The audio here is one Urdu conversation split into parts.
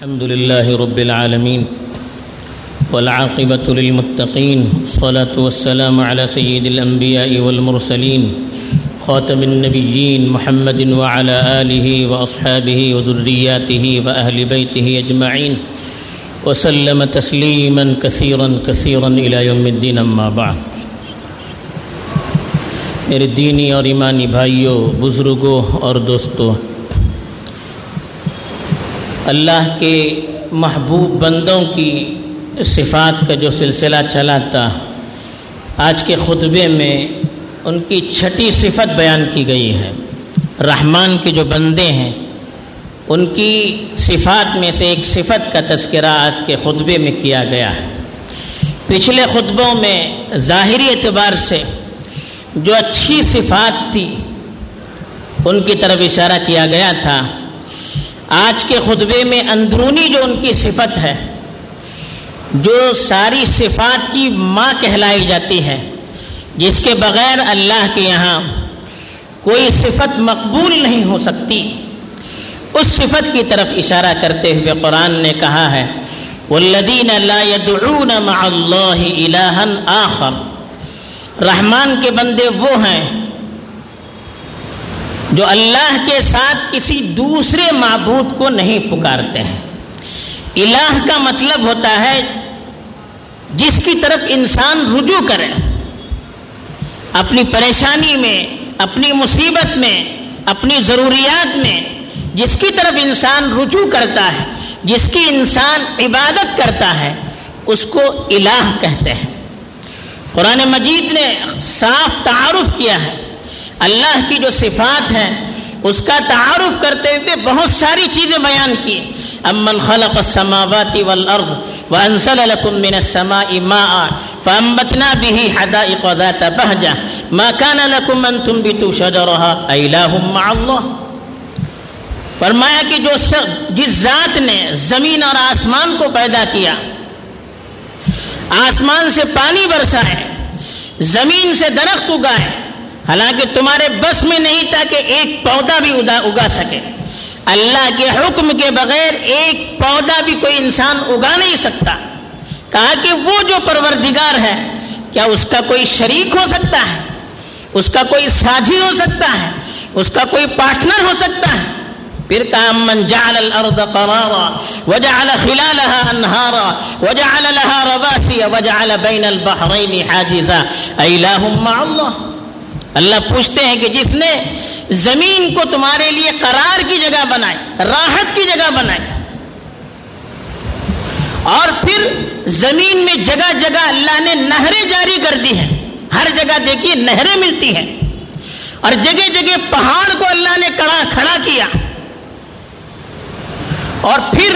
الحمد لله رب العالمين والعاقبة للمتقين الصلاة والسلام على سيد الأنبياء والمرسلين خاتم النبيين محمد وعلى آله وأصحابه وذرياته وأهل بيته أجمعين وسلم تسليما كثيرا كثيرا إلى يوم الدين أما بعد میرے دینی اور ایمانی بھائیوں بزرگوں اور دوستوں اللہ کے محبوب بندوں کی صفات کا جو سلسلہ چلا تھا، آج کے خطبے میں ان کی چھٹی صفت بیان کی گئی ہے۔ رحمان کے جو بندے ہیں، ان کی صفات میں سے ایک صفت کا تذکرہ آج کے خطبے میں کیا گیا ہے۔ پچھلے خطبوں میں ظاہری اعتبار سے جو اچھی صفات تھی، ان کی طرف اشارہ کیا گیا تھا۔ آج کے خطبے میں اندرونی جو ان کی صفت ہے، جو ساری صفات کی ماں کہلائی جاتی ہے، جس کے بغیر اللہ کے یہاں کوئی صفت مقبول نہیں ہو سکتی۔ اس صفت کی طرف اشارہ کرتے ہوئے قرآن نے کہا ہے والذین لا يدعون مع اللہ الہا آخر۔ رحمان کے بندے وہ ہیں جو اللہ کے ساتھ کسی دوسرے معبود کو نہیں پکارتے ہیں۔ الہ کا مطلب ہوتا ہے جس کی طرف انسان رجوع کرے۔ اپنی پریشانی میں، اپنی مصیبت میں، اپنی ضروریات میں جس کی طرف انسان رجوع کرتا ہے، جس کی انسان عبادت کرتا ہے، اس کو الہ کہتے ہیں۔ قرآن مجید نے صاف تعارف کیا ہے۔ اللہ کی جو صفات ہیں، اس کا تعارف کرتے ہوئے بہت ساری چیزیں بیان کی۔ امن خلق السماوات والارض وانزل لكم من السماء ماء فانبتنا به حدائق ذات بهجه ما كان لكم ان تنبتوا شجرها اله مع الله فرمایا کہ جو جس ذات نے زمین اور آسمان کو پیدا کیا، آسمان سے پانی برسائے زمین سے درخت اگائے حالانکہ تمہارے بس میں نہیں تھا کہ ایک پودا بھی اگا سکے۔ اللہ کے حکم کے بغیر ایک پودا بھی کوئی انسان اگا نہیں سکتا۔ کہا کہ وہ جو پروردگار ہے، کیا اس کا کوئی شریک ہو سکتا ہے؟ اس کا کوئی ساجی ہو سکتا ہے؟ اس کا کوئی پارٹنر ہو سکتا ہے؟ پھر کہا، من جعل الارض قرارا وجعل خلالها انہارا وجعل لها رواسي وجعل بين البحرين حاجزا. ایلہ مع اللہ۔ اللہ پوچھتے ہیں کہ جس نے زمین کو تمہارے لیے قرار کی جگہ بنائے راحت کی جگہ بنائے اور پھر زمین میں جگہ جگہ اللہ نے نہریں جاری کر دی ہیں۔ ہر جگہ دیکھیے نہریں ملتی ہیں۔ اور جگہ جگہ پہاڑ کو اللہ نے کڑا کھڑا کیا۔ اور پھر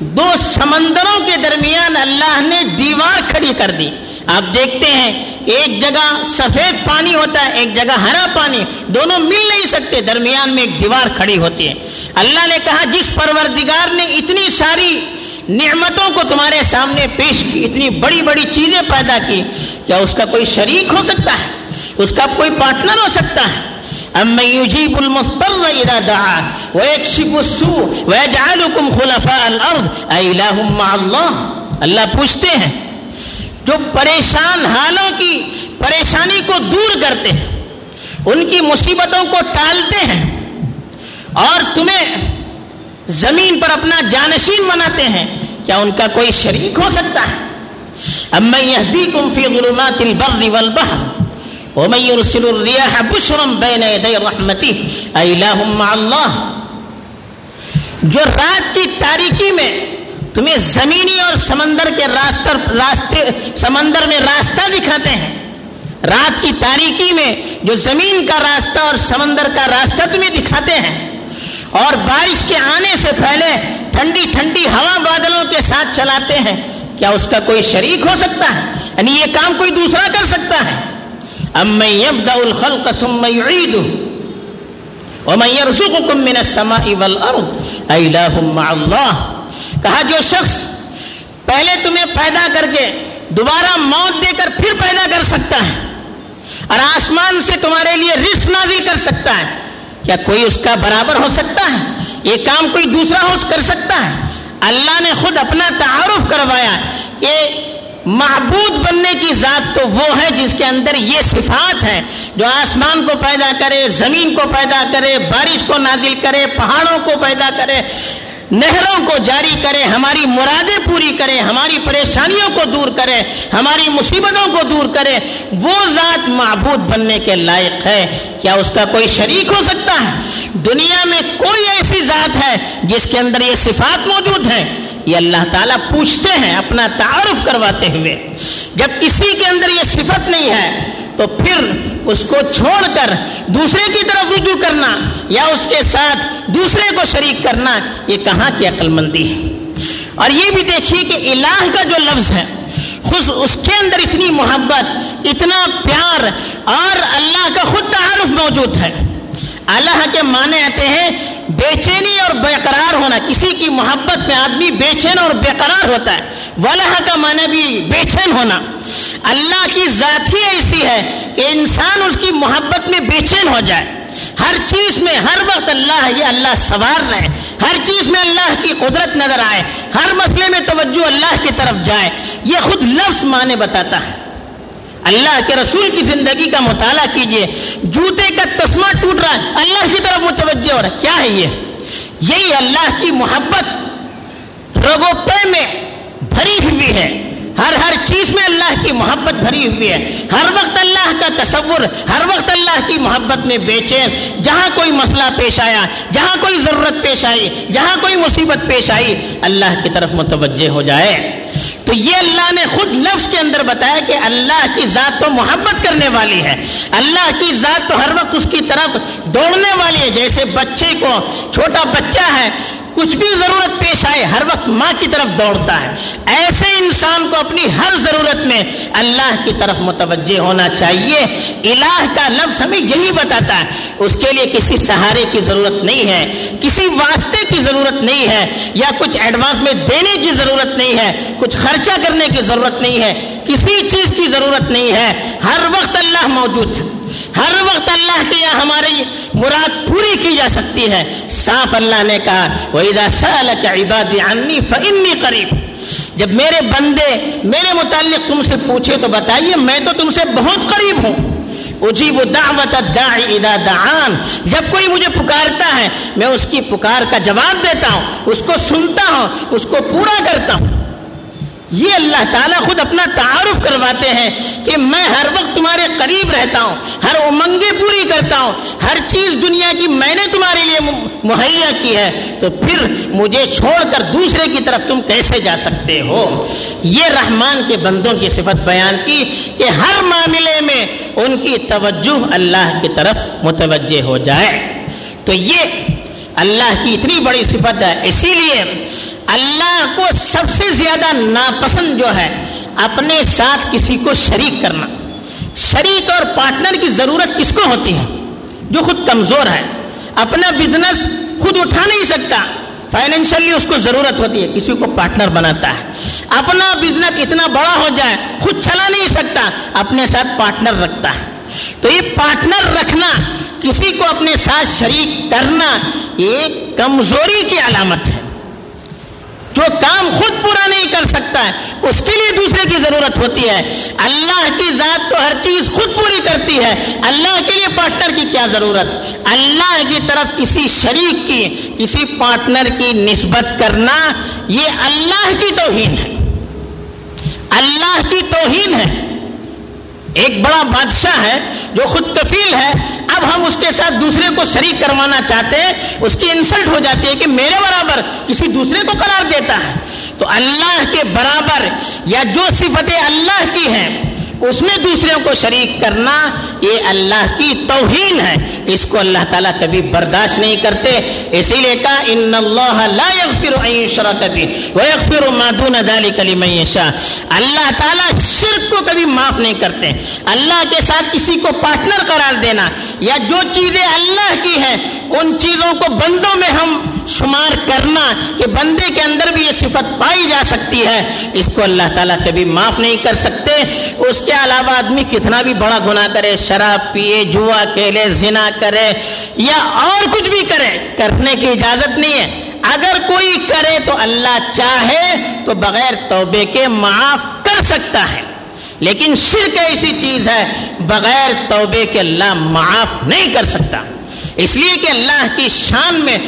دو سمندروں کے درمیان اللہ نے دیوار کھڑی کر دی۔ آپ دیکھتے ہیں، ایک جگہ سفید پانی ہوتا ہے، ایک جگہ ہرا پانی، دونوں مل نہیں سکتے۔ درمیان میں ایک دیوار کھڑی ہوتی ہے۔ اللہ نے کہا، جس پروردگار نے اتنی ساری نعمتوں کو تمہارے سامنے پیش کی، اتنی بڑی بڑی چیزیں پیدا کی، کیا اس کا کوئی شریک ہو سکتا ہے؟ اس کا کوئی پارٹنر ہو سکتا ہے؟ اما يجيب اذا دعا ويكشف الارض اللہ پوچھتے ہیں جو پریشان حالوں کی پریشانی کو دور کرتے ہیں، ان کی مصیبتوں کو ٹالتے ہیں اور تمہیں زمین پر اپنا جانشین بناتے ہیں، کیا ان کا کوئی شریک ہو سکتا ہے؟ اما يهديكم في ظلمات البر والبحر ومن يرسل الرياح بشرا بين يدي رحمته اله مع الله جو رات کی تاریکی میں تمہیں زمینی اور سمندر کے راستر راستے سمندر میں راستہ دکھاتے ہیں۔ رات کی تاریکی میں جو زمین کا راستہ اور سمندر کا راستہ تمہیں دکھاتے ہیں۔ اور بارش کے آنے سے پہلے ٹھنڈی ٹھنڈی ہوا بادلوں کے ساتھ چلاتے ہیں۔ کیا اس کا کوئی شریک ہو سکتا ہے؟ یعنی یہ کام کوئی دوسرا کر سکتا ہے۔ ام يبدا الخلق ثم يعيده ومن يرزقكم من السماء والارض اله مع الله کہا جو شخص پہلے تمہیں پیدا کر کے دوبارہ موت دے کر پھر پیدا کر سکتا ہے اور آسمان سے تمہارے لیے رزق نازل کر سکتا ہے، کیا کوئی اس کا برابر ہو سکتا ہے؟ یہ کام کوئی دوسرا ہو کر سکتا ہے؟ اللہ نے خود اپنا تعارف کروایا کہ معبود بننے کی ذات تو وہ ہے جس کے اندر یہ صفات ہے جو آسمان کو پیدا کرے، زمین کو پیدا کرے، بارش کو نازل کرے، پہاڑوں کو پیدا کرے۔ نہروں کو جاری کرے، ہماری مرادیں پوری کرے، ہماری پریشانیوں کو دور کرے، ہماری مصیبتوں کو دور کرے، وہ ذات معبود بننے کے لائق ہے۔ کیا اس کا کوئی شریک ہو سکتا ہے؟ دنیا میں کوئی ایسی ذات ہے جس کے اندر یہ صفات موجود ہیں؟ یہ اللہ تعالیٰ پوچھتے ہیں، اپنا تعارف کرواتے ہوئے۔ جب کسی کے اندر یہ صفت نہیں ہے، تو پھر اس کو چھوڑ کر دوسرے کی طرف رجوع کرنا یا اس کے ساتھ دوسرے کو شریک کرنا، یہ کہاں کی عقل مندی ہے؟ اور یہ بھی دیکھیے کہ الہ کا جو لفظ ہے خود اس کے اندر اتنی محبت، اتنا پیار اور اللہ کا خود تعارف موجود ہے۔ اللہ کے معنی آتے ہیں بے چینی اور بے قرار ہونا، کسی کی محبت میں آدمی بے چین اور بے قرار ہوتا ہے۔ واللہ کا معنی بھی بے چین ہونا۔ اللہ کی ذات ہی ایسی ہے کہ انسان اس کی محبت میں بے چین ہو جائے۔ ہر چیز میں ہر وقت اللہ یہ اللہ سوار رہے۔ ہر چیز میں اللہ کی قدرت نظر آئے۔ ہر مسئلے میں توجہ اللہ کی طرف جائے۔ یہ خود لفظ معنی بتاتا ہے۔ اللہ کے رسول کی زندگی کا مطالعہ کیجیے۔ جوتے کا تسمہ ٹوٹ رہا ہے۔ اللہ کی طرف متوجہ ہو رہا ہے۔ کیا ہے یہ؟ یہی اللہ کی محبت۔ رگوپے میں بھری ہوئی ہے۔ ہر ہر چیز میں اللہ کی محبت بھری ہوئی ہے۔ ہر وقت اللہ کا تصور، ہر وقت اللہ کی محبت میں بے چین۔ جہاں کوئی مسئلہ پیش آیا، جہاں کوئی ضرورت پیش آئی، جہاں کوئی مصیبت پیش آئی، اللہ کی طرف متوجہ ہو جائے۔ تو یہ اللہ نے خود لفظ کے اندر بتایا کہ اللہ کی ذات تو محبت کرنے والی ہے۔ اللہ کی ذات تو ہر وقت اس کی طرف دوڑنے والی ہے۔ جیسے بچے کو، چھوٹا بچہ ہے کچھ بھی ضرورت پیش آئے، ہر وقت ماں کی طرف دوڑتا ہے۔ ایسے انسان کو اپنی ہر ضرورت میں اللہ کی طرف متوجہ ہونا چاہیے۔ الہ کا لفظ ہمیں یہی بتاتا ہے، اس کے لیے کسی سہارے کی ضرورت نہیں ہے، کسی واسطے کی ضرورت نہیں ہے، یا کچھ ایڈوانس میں دینے کی ضرورت نہیں ہے، کچھ خرچہ کرنے کی ضرورت نہیں ہے، کسی چیز کی ضرورت نہیں ہے۔ ہر وقت اللہ موجود ہے۔ ہر وقت اللہ کے یہاں ہماری مراد پوری کی جا سکتی ہے۔ صاف اللہ نے کہا، وَإِذَا سَأَلَكَ عِبَادِ عَنِّي فَإِنِّي قَرِيب۔ جب میرے بندے، میرے متعلق تم سے پوچھے تو بتائیے، میں تو تم سے بہت قریب ہوں۔ اجیب دعوت الداعی اذا دعان۔ جب کوئی مجھے پکارتا ہے، میں اس کی پکار کا جواب دیتا ہوں، اس کو سنتا ہوں، اس کو پورا کرتا ہوں۔ یہ اللہ تعالیٰ خود اپنا تعارف کرواتے ہیں کہ میں ہر وقت تمہارے قریب رہتا ہوں، ہر امنگیں پوری کرتا ہوں، ہر چیز دنیا کی میں نے تمہارے لیے مہیا کی ہے، تو پھر مجھے چھوڑ کر دوسرے کی طرف تم کیسے جا سکتے ہو؟ یہ رحمان کے بندوں کی صفت بیان کی کہ ہر معاملے میں ان کی توجہ اللہ کی طرف متوجہ ہو جائے۔ تو یہ اللہ کی اتنی بڑی صفت ہے، اسی لیے اللہ کو سب سے زیادہ ناپسند جو ہے، اپنے ساتھ کسی کو شریک کرنا۔ شریک اور پارٹنر کی ضرورت کس کو ہوتی ہے؟ جو خود کمزور ہے۔ اپنا بزنس خود اٹھا نہیں سکتا۔ فائنینشلی اس کو ضرورت ہوتی ہے، کسی کو پارٹنر بناتا ہے۔ اپنا بزنس اتنا بڑا ہو جائے، خود چلا نہیں سکتا، اپنے ساتھ پارٹنر رکھتا ہے۔ تو یہ پارٹنر رکھنا، کسی کو اپنے ساتھ شریک کرنا ایک کمزوری کی علامت ہے۔ جو کام خود پورا نہیں کر سکتا ہے، اس کے لیے دوسرے کی ضرورت ہوتی ہے۔ اللہ کی ذات تو ہر چیز خود پوری کرتی ہے۔ اللہ کے لیے پارٹنر کی کیا ضرورت؟ اللہ کی طرف کسی شریک کی، کسی پارٹنر کی نسبت کرنا، یہ اللہ کی توہین ہے۔ اللہ کی توہین ہے۔ ایک بڑا بادشاہ ہے جو خود کفیل ہے، اب ہم اس کے ساتھ دوسرے کو شریک کروانا چاہتے ہیں، اس کی انسلٹ ہو جاتی ہے کہ میرے برابر کسی دوسرے کو قرار دیتا ہے۔ تو اللہ کے برابر یا جو صفتیں اللہ کی ہیں اس میں دوسروں کو شریک کرنا یہ اللہ کی توہین ہے۔ اس کو اللہ تعالیٰ کبھی برداشت نہیں کرتے۔ اسی لیے کہا، ان اللہ لا یغفر ان یشرک به ویغفر ما دون ذلك لمن یشاء۔ اللہ تعالیٰ شرک کو کبھی معاف نہیں کرتے۔ اللہ کے ساتھ کسی کو پارٹنر قرار دینا یا جو چیزیں اللہ کی ہیں، ان چیزوں کو بندوں میں ہم شمار کرنا کہ بندے کے اندر بھی یہ صفت پائی جا سکتی ہے، اس کو اللہ تعالیٰ کبھی معاف نہیں کر سکتے۔ اس کے علاوہ آدمی کتنا بھی بڑا گناہ کرے، شراب پیے جوا کھیلے، زنا کرے یا اور کچھ بھی کرے، کرنے کی اجازت نہیں ہے۔ اگر کوئی کرے تو اللہ چاہے تو بغیر توبے کے معاف کر سکتا ہے۔ لیکن شرک ایسی چیز ہے، بغیر توبے کے اللہ معاف نہیں کر سکتا۔ اس لیے کہ اللہ کی شان میں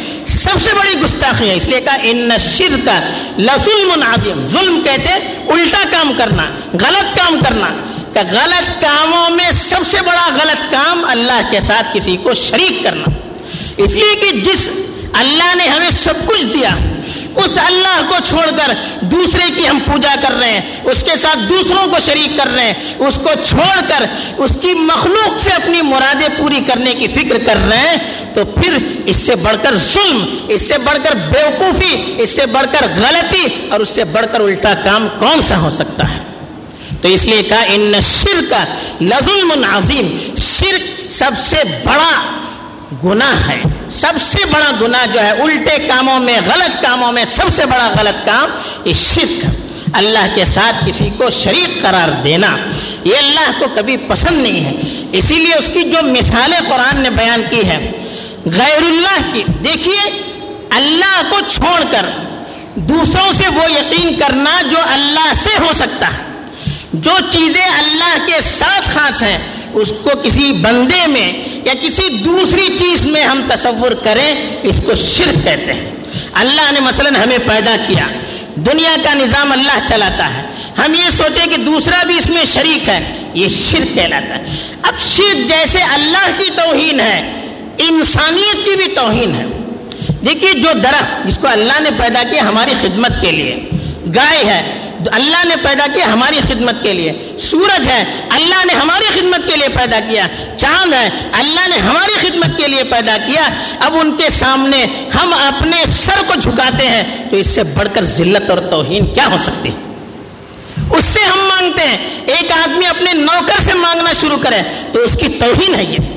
سب سے بڑی گستاخی ہے اس لیے کہا ان شر کا لسلم عظیم۔ ظلم کہتے الٹا کام کرنا، غلط کام کرنا۔ کہ غلط کاموں میں سب سے بڑا غلط کام اللہ کے ساتھ کسی کو شریک کرنا۔ اس لیے کہ جس اللہ نے ہمیں سب کچھ دیا اس اللہ کو چھوڑ کر دوسرے کی ہم پوجا کر رہے ہیں، اس کے ساتھ دوسروں کو شریک کر رہے ہیں۔ اس کو چھوڑ کر اس کی مخلوق سے اپنی مرادیں پوری کرنے کی فکر کر رہے ہیں، تو پھر اس سے بڑھ کر ظلم، اس سے بڑھ کر بیوقوفی، اس سے بڑھ کر غلطی اور اس سے بڑھ کر الٹا کام کون سا ہو سکتا ہے؟ تو اس لیے کہا، ان شرک کا لظلم عظیم۔ شرک سب سے بڑا گناہ ہے۔ سب سے بڑا گناہ جو ہے، الٹے کاموں میں، غلط کاموں میں سب سے بڑا غلط کام یہ شرک اللہ کے ساتھ کسی کو شریک قرار دینا، یہ اللہ کو کبھی پسند نہیں ہے۔ اسی لیے اس کی جو مثالیں قرآن نے بیان کی ہے، غیر اللہ کی۔ دیکھیے، اللہ کو چھوڑ کر دوسروں سے وہ یقین کرنا جو اللہ سے ہو سکتا ہے۔ جو چیزیں اللہ کے ساتھ خاص ہیں اس کو کسی بندے میں یا کسی دوسری چیز میں ہم تصور کریں، اس کو شرک کہتے ہیں۔ اللہ نے مثلا ہمیں پیدا کیا۔ دنیا کا نظام اللہ چلاتا ہے۔ ہم یہ سوچیں کہ دوسرا بھی اس میں شریک ہے۔ یہ شرک کہلاتا ہے۔ اب شرک جیسے اللہ کی توہین ہے، انسانیت کی بھی توہین ہے۔ دیکھیے جو درخت جس کو اللہ نے پیدا کیا ہماری خدمت کے لیے، گائے ہے۔ اللہ نے پیدا کیا ہماری خدمت کے لیے۔ سورج ہے، اللہ نے ہماری خدمت کے لیے پیدا کیا۔ چاند ہے، اللہ نے ہماری خدمت کے لیے پیدا کیا۔ اب ان کے سامنے ہم اپنے سر کو جھکاتے ہیں، تو اس سے بڑھ کر ذلت اور توہین کیا ہو سکتی؟ اس سے ہم مانگتے ہیں۔ ایک آدمی اپنے نوکر سے مانگنا شروع کرے، تو اس کی توہین ہے یہ۔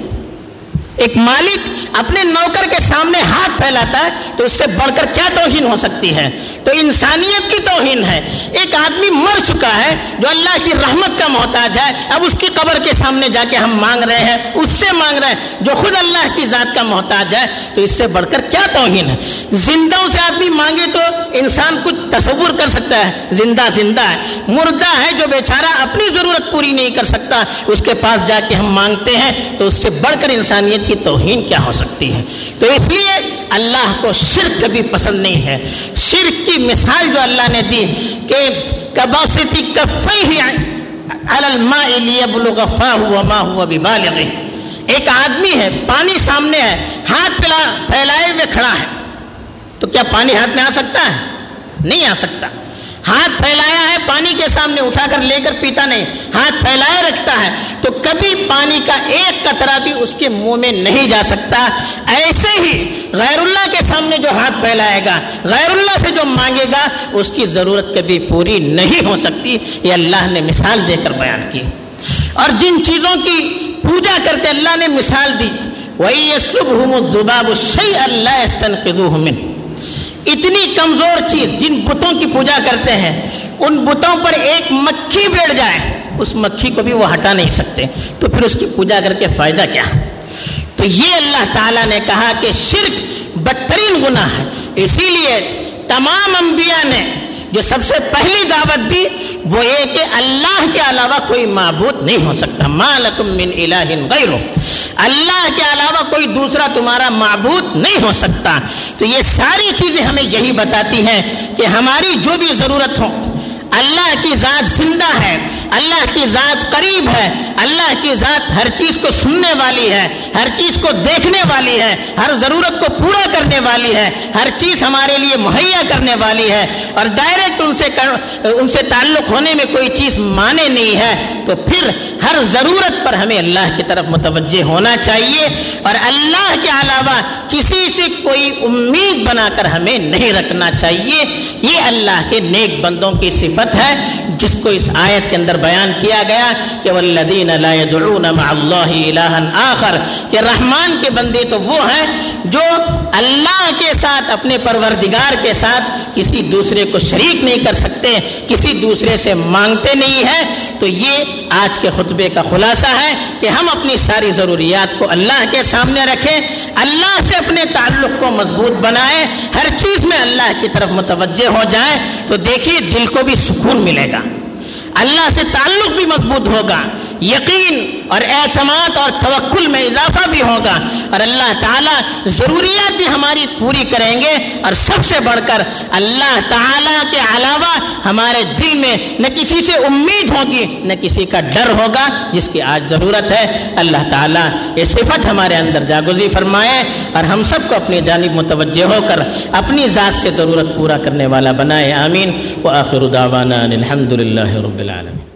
ایک مالک اپنے نوکر کے سامنے ہاتھ پھیلاتا ہے تو اس سے بڑھ کر کیا توہین ہو سکتی ہے؟ تو انسانیت کی توہین ہے۔ ایک آدمی مر چکا ہے جو اللہ کی رحمت کا محتاج ہے، اب اس کی قبر کے سامنے جا کے ہم مانگ رہے ہیں، اس سے مانگ رہے ہیں جو خود اللہ کی ذات کا محتاج ہے۔ تو اس سے بڑھ کر کیا توہین ہے؟ زندوں سے آدمی مانگے تو انسان کچھ تصور کر سکتا ہے۔ زندہ زندہ ہے۔ مردہ ہے جو بیچارہ اپنی ضرورت پوری نہیں کر سکتا۔ اس کے پاس جا کے ہم مانگتے ہیں تو اس سے بڑھ کر انسانیت کی توہین کیا ہو سکتی ہے؟ تو اس لیے اللہ کو شرک کبھی پسند نہیں ہے۔ شرک کی مثال جو اللہ نے دی کہ کباستی کفئی ہی ایک آدمی ہے، پانی سامنے ہے، ہاتھ پھیلائے ہوئے کھڑا ہے۔ تو کیا پانی ہاتھ میں آ سکتا ہے؟ نہیں آ سکتا۔ ہاتھ پھیلایا ہے، پانی کے سامنے اٹھا کر لے کر پیتا نہیں، ہاتھ پھیلایا، رکھتا ہے۔ تو کبھی پانی کا ایک قطرہ بھی اس کے منہ میں نہیں جا سکتا۔ ایسے ہی غیر اللہ کے سامنے جو ہاتھ پھیلائے گا، غیر اللہ سے جو مانگے گا، اس کی ضرورت کبھی پوری نہیں ہو سکتی۔ یہ اللہ نے مثال دے کر بیان کی۔ اور جن چیزوں کی پوجا کرتے اللہ نے مثال دی وہی اللہ اتنی کمزور چیز جن بتوں کی پوجا کرتے ہیں، ان بتوں پر ایک مکھی بیٹھ جائے، اس مکھی کو بھی وہ ہٹا نہیں سکتے۔ تو پھر اس کی پوجا کر کے فائدہ کیا؟ تو یہ اللہ تعالیٰ نے کہا کہ شرک بدترین گناہ ہے۔ اسی لیے تمام انبیاء نے جو سب سے پہلی دعوت دی، وہ یہ کہ اللہ کے علاوہ کوئی معبود نہیں ہو سکتا۔ مالکم من الہ غیر اللہ کے علاوہ کوئی دوسرا تمہارا معبود نہیں ہو سکتا۔ تو یہ ساری چیزیں ہمیں یہی بتاتی ہیں کہ ہماری جو بھی ضرورت ہو اللہ کی ذات زندہ ہے، اللہ کی ذات قریب ہے، اللہ کی ذات ہر چیز کو سننے والی ہے، ہر چیز کو دیکھنے والی ہے، ہر ضرورت کو پورا کرنے والی ہے، ہر چیز ہمارے لیے مہیا کرنے والی ہے۔ اور ڈائریکٹ ان سے ان سے تعلق ہونے میں کوئی چیز مانے نہیں ہے۔ تو پھر ہر ضرورت پر ہمیں اللہ کی طرف متوجہ ہونا چاہیے۔ اور اللہ کے علاوہ کسی سے کوئی امید بنا کر ہمیں نہیں رکھنا چاہیے۔ یہ اللہ کے نیک بندوں کی صفت ہے، جس کو اس آیت کے اندر بیان کیا گیا کہ والذین لا يدعون مع اللہ الہا آخر۔ کہ رحمان کے بندے تو وہ ہیں جو اللہ کے ساتھ، اپنے پروردگار کے ساتھ کسی دوسرے کو شریک نہیں کر سکتے، کسی دوسرے سے مانگتے نہیں ہیں۔ تو یہ آج کے خطبے کا خلاصہ ہے کہ ہم اپنی ساری ضروریات کو اللہ کے سامنے رکھیں۔ اللہ سے اپنے تعلق کو مضبوط بنائے، ہر چیز میں اللہ کی طرف متوجہ ہو جائے، تو دیکھیے دل کو بھی سکون ملے گا۔ اللہ سے تعلق بھی مضبوط ہوگا۔ یقین اور اعتماد اور توکل میں اضافہ بھی ہوگا اور اللہ تعالیٰ ضروریات بھی ہماری پوری کریں گے اور سب سے بڑھ کر اللہ تعالیٰ کے علاوہ ہمارے دل میں نہ کسی سے امید ہوگی، نہ کسی کا ڈر ہوگا، جس کی آج ضرورت ہے۔ اللہ تعالیٰ یہ صفت ہمارے اندر جاگزی فرمائے اور ہم سب کو اپنی جانب متوجہ ہو کر اپنی ذات سے ضرورت پورا کرنے والا بنائے، آمین۔ و آخر دعوانا الحمد للہ رب العالمین۔